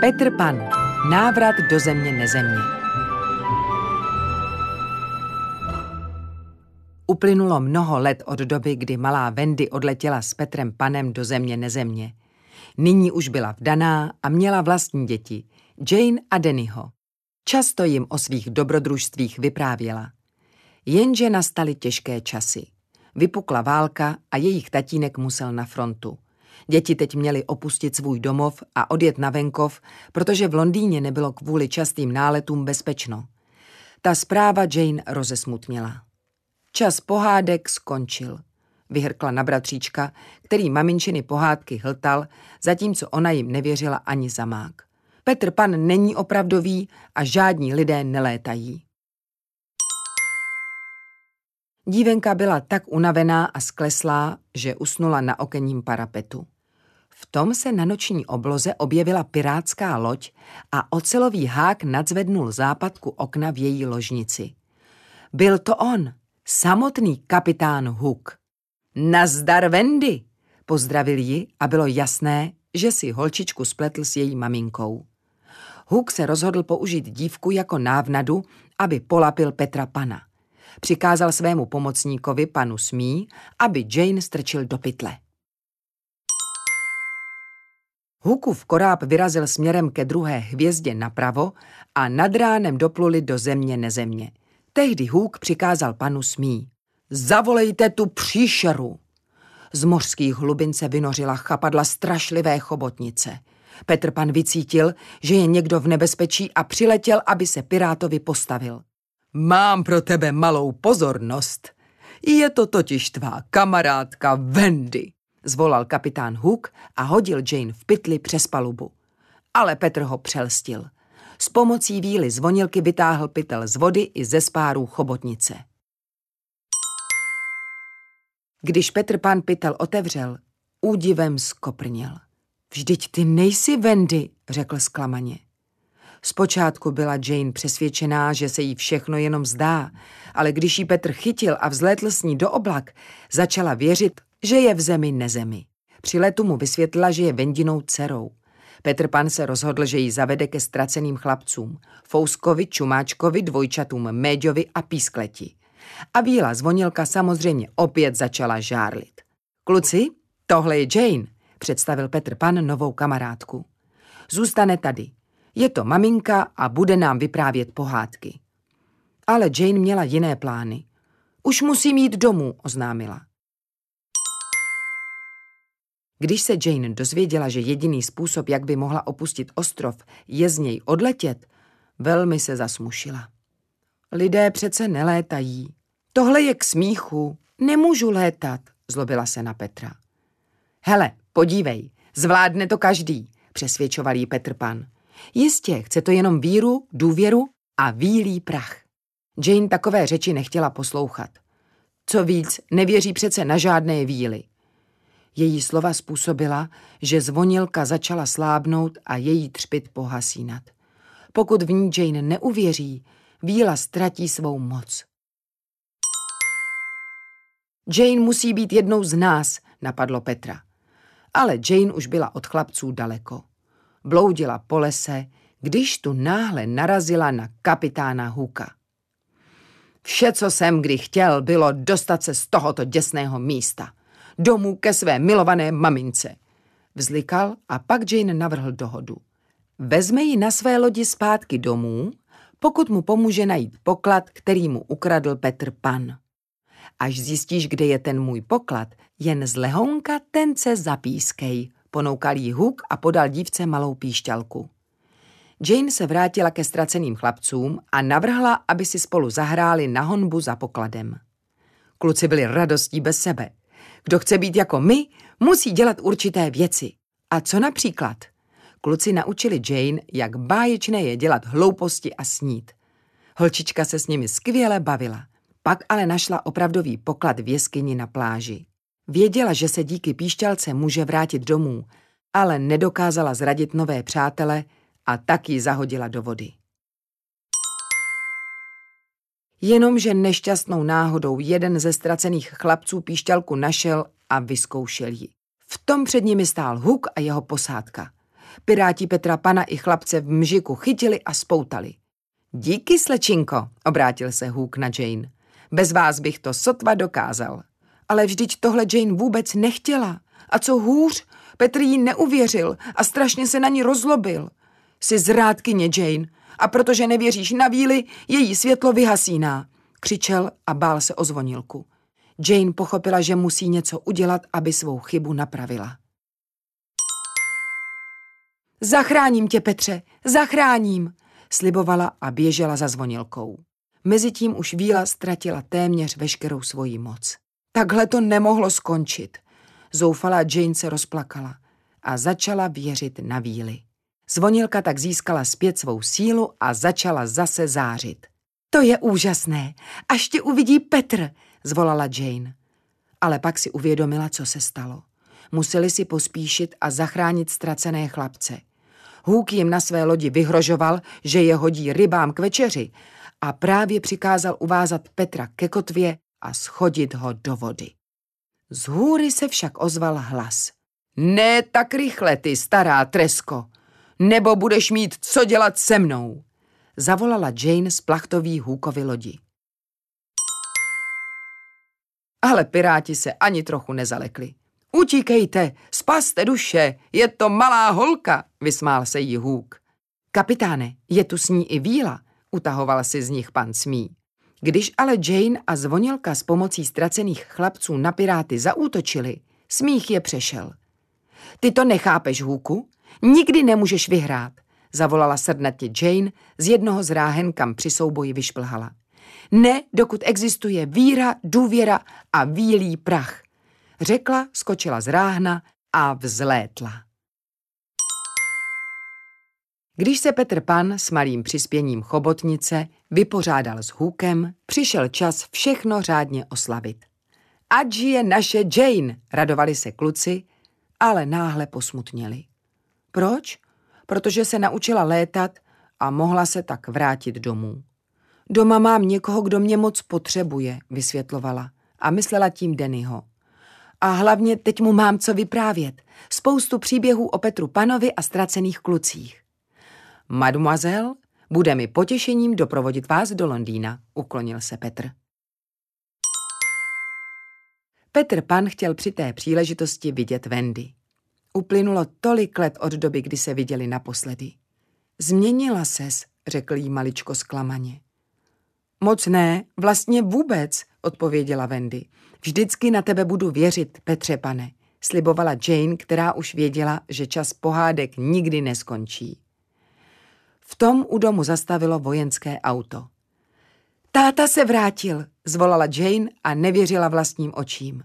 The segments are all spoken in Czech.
Petr Pan. Návrat do země nezemě. Uplynulo mnoho let od doby, kdy malá Wendy odletěla s Petrem Panem do země nezemě. Nyní už byla vdaná a měla vlastní děti, Jane a Dennyho. Často jim o svých dobrodružstvích vyprávěla. Jenže nastaly těžké časy. Vypukla válka a jejich tatínek musel na frontu. Děti teď měly opustit svůj domov a odjet na venkov, protože v Londýně nebylo kvůli častým náletům bezpečno. Ta zpráva Jane rozesmutnila. Čas pohádek skončil. Vyhrkla na bratříčka, který maminčiny pohádky hltal, zatímco ona jim nevěřila ani za mák. Petr Pan není opravdový a žádní lidé nelétají. Dívenka byla tak unavená a skleslá, že usnula na okenním parapetu. V tom se na noční obloze objevila pirátská loď a ocelový hák nadzvednul západku okna v její ložnici. Byl to on, samotný kapitán Hook. Nazdar Wendy, pozdravil ji a bylo jasné, že si holčičku spletl s její maminkou. Hook se rozhodl použít dívku jako návnadu, aby polapil Petra Pana. Přikázal svému pomocníkovi panu Smí, aby Jane strčil do pytle. Hukův koráb vyrazil směrem ke druhé hvězdě napravo a nad ránem dopluli do země nezemě. Tehdy Huk přikázal panu Smí. Zavolejte tu příšeru. Z mořských hlubin se vynořila chapadla strašlivé chobotnice. Petr pan vycítil, že je někdo v nebezpečí a přiletěl, aby se pirátovi postavil. Mám pro tebe malou pozornost. Je to totiž tvá kamarádka Wendy zvolal kapitán Hook a hodil Jane v pytli přes palubu. Ale Petr ho přelstil. S pomocí víly zvonilky vytáhl pytel z vody i ze spárů chobotnice. Když Petr pán pytel otevřel, údivem skoprnil. Vždyť ty nejsi Wendy, řekl zklamaně. Zpočátku byla Jane přesvědčená, že se jí všechno jenom zdá, ale když ji Petr chytil a vzlétl s ní do oblak, začala věřit, že je v zemi nezemi. Při letu mu vysvětlila, že je Vendinou dcerou. Petr Pan se rozhodl, že ji zavede ke ztraceným chlapcům. Fouskovi, Čumáčkovi, dvojčatům Méďovi a Pískleti. A bílá zvonilka samozřejmě opět začala žárlit. Kluci, tohle je Jane, představil Petr Pan novou kamarádku. Zůstane tady. Je to maminka a bude nám vyprávět pohádky. Ale Jane měla jiné plány. Už musím jít domů, oznámila. Když se Jane dozvěděla, že jediný způsob, jak by mohla opustit ostrov, je z něj odletět, velmi se zasmušila. Lidé přece nelétají. Tohle je k smíchu. Nemůžu létat, zlobila se na Petra. Hele, podívej, zvládne to každý, přesvědčoval jí Petr Pan. Jistě, chce to jenom víru, důvěru a vílý prach. Jane takové řeči nechtěla poslouchat. Co víc, nevěří přece na žádné víly. Její slova způsobila, že zvonilka začala slábnout a její třpit pohasínat. Pokud v ní Jane neuvěří, víla ztratí svou moc. Jane musí být jednou z nás, napadlo Petra. Ale Jane už byla od chlapců daleko. Bloudila po lese, když tu náhle narazila na kapitána Huka. Vše, co jsem kdy chtěl, bylo dostat se z tohoto děsného místa – domů ke své milované mamince. Vzlikal a pak Jane navrhl dohodu. Vezme ji na své lodi zpátky domů, pokud mu pomůže najít poklad, který mu ukradl Petr Pan. Až zjistíš, kde je ten můj poklad, jen z lehonka tence zapískej, ponoukal jí huk a podal dívce malou píšťalku. Jane se vrátila ke ztraceným chlapcům a navrhla, aby si spolu zahráli na honbu za pokladem. Kluci byli radostí bez sebe. Kdo chce být jako my, musí dělat určité věci. A co například? Kluci naučili Jane, jak báječné je dělat hlouposti a snít. Holčička se s nimi skvěle bavila. Pak ale našla opravdový poklad v jeskyni na pláži. Věděla, že se díky píšťalce může vrátit domů, ale nedokázala zradit nové přátele a tak ji zahodila do vody. Jenomže nešťastnou náhodou jeden ze ztracených chlapců píšťalku našel a vyzkoušel ji. V tom před nimi stál Huk a jeho posádka. Piráti Petra Pana i chlapce v mžiku chytili a spoutali. Díky, slečinko, obrátil se Huk na Jane. Bez vás bych to sotva dokázal. Ale vždyť tohle Jane vůbec nechtěla. A co hůř, Petr jí neuvěřil a strašně se na ní rozlobil. Jsi zrádkyně, Jane, a protože nevěříš na víly, její světlo vyhasíná. Křičel a bál se o zvonilku. Jane pochopila, že musí něco udělat, aby svou chybu napravila. Zachráním tě, Petře, zachráním, slibovala a běžela za zvonilkou. Mezitím už Víla ztratila téměř veškerou svoji moc. Takhle to nemohlo skončit. Zoufalá Jane se rozplakala a začala věřit na Víly. Zvonilka tak získala zpět svou sílu a začala zase zářit. To je úžasné, až tě uvidí Petr, zvolala Jane. Ale pak si uvědomila, co se stalo. Museli si pospíšit a zachránit ztracené chlapce. Hůk jim na své lodi vyhrožoval, že je hodí rybám k večeři a právě přikázal uvázat Petra ke kotvě a schodit ho do vody. Z hůry se však ozval hlas. Ne tak rychle, ty stará tresko, nebo budeš mít co dělat se mnou, zavolala Jane z plachtový hůkovy lodi. Ale piráti se ani trochu nezalekli. Utíkejte, spaste duše, je to malá holka, vysmál se jí hůk. Kapitáne, je tu s ní i víla, utahoval si z nich pan Smí. Když ale Jane a zvonilka s pomocí ztracených chlapců na piráty zaútočili, smích je přešel. Ty to nechápeš, Hůku? Nikdy nemůžeš vyhrát, zavolala srdnatě Jane z jednoho z ráhen, kam při souboji vyšplhala. Ne, dokud existuje víra, důvěra a vílý prach. Řekla, skočila z ráhna a vzlétla. Když se Petr Pan s malým přispěním chobotnice vypořádal s hůkem, přišel čas všechno řádně oslavit. Ať je naše Jane, radovali se kluci, ale náhle posmutněli. Proč? Protože se naučila létat a mohla se tak vrátit domů. Doma mám někoho, kdo mě moc potřebuje, vysvětlovala a myslela tím Dennyho. A hlavně teď mu mám co vyprávět. Spoustu příběhů o Petru Panovi a ztracených klucích. Mademoiselle, bude mi potěšením doprovodit vás do Londýna, uklonil se Petr. Petr Pan chtěl při té příležitosti vidět Wendy. Uplynulo tolik let od doby, kdy se viděli naposledy. Změnila ses, řekl jí maličko zklamaně. Moc ne, vlastně vůbec, odpověděla Wendy. Vždycky na tebe budu věřit, Petře pane, slibovala Jane, která už věděla, že čas pohádek nikdy neskončí. V tom u domu zastavilo vojenské auto. Táta se vrátil, zvolala Jane a nevěřila vlastním očím.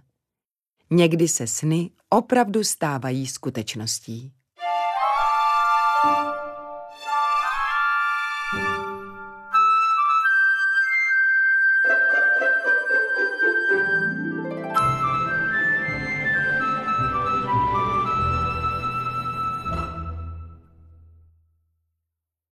Někdy se sny opravdu stávají skutečností.